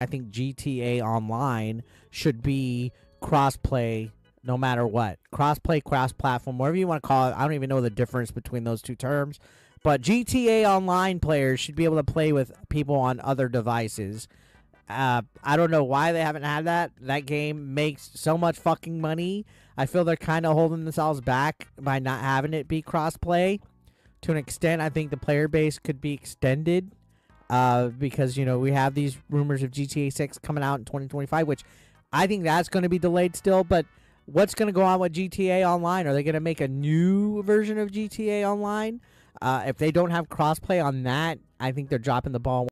I think GTA Online should be crossplay no matter what. Crossplay, cross platform, whatever you want to call it. I don't even know the difference between those two terms. But GTA Online players should be able to play with people on other devices. Uh, I don't know why they haven't had that. That game makes so much fucking money. I feel they're kind of holding themselves back by not having it be crossplay. To an extent, I think the player base could be extended uh, because you know we have these rumors of GTA 6 coming out in 2025, which I think that's going to be delayed still. But what's going to go on with GTA Online? Are they going to make a new version of GTA Online? Uh, if they don't have crossplay on that, I think they're dropping the ball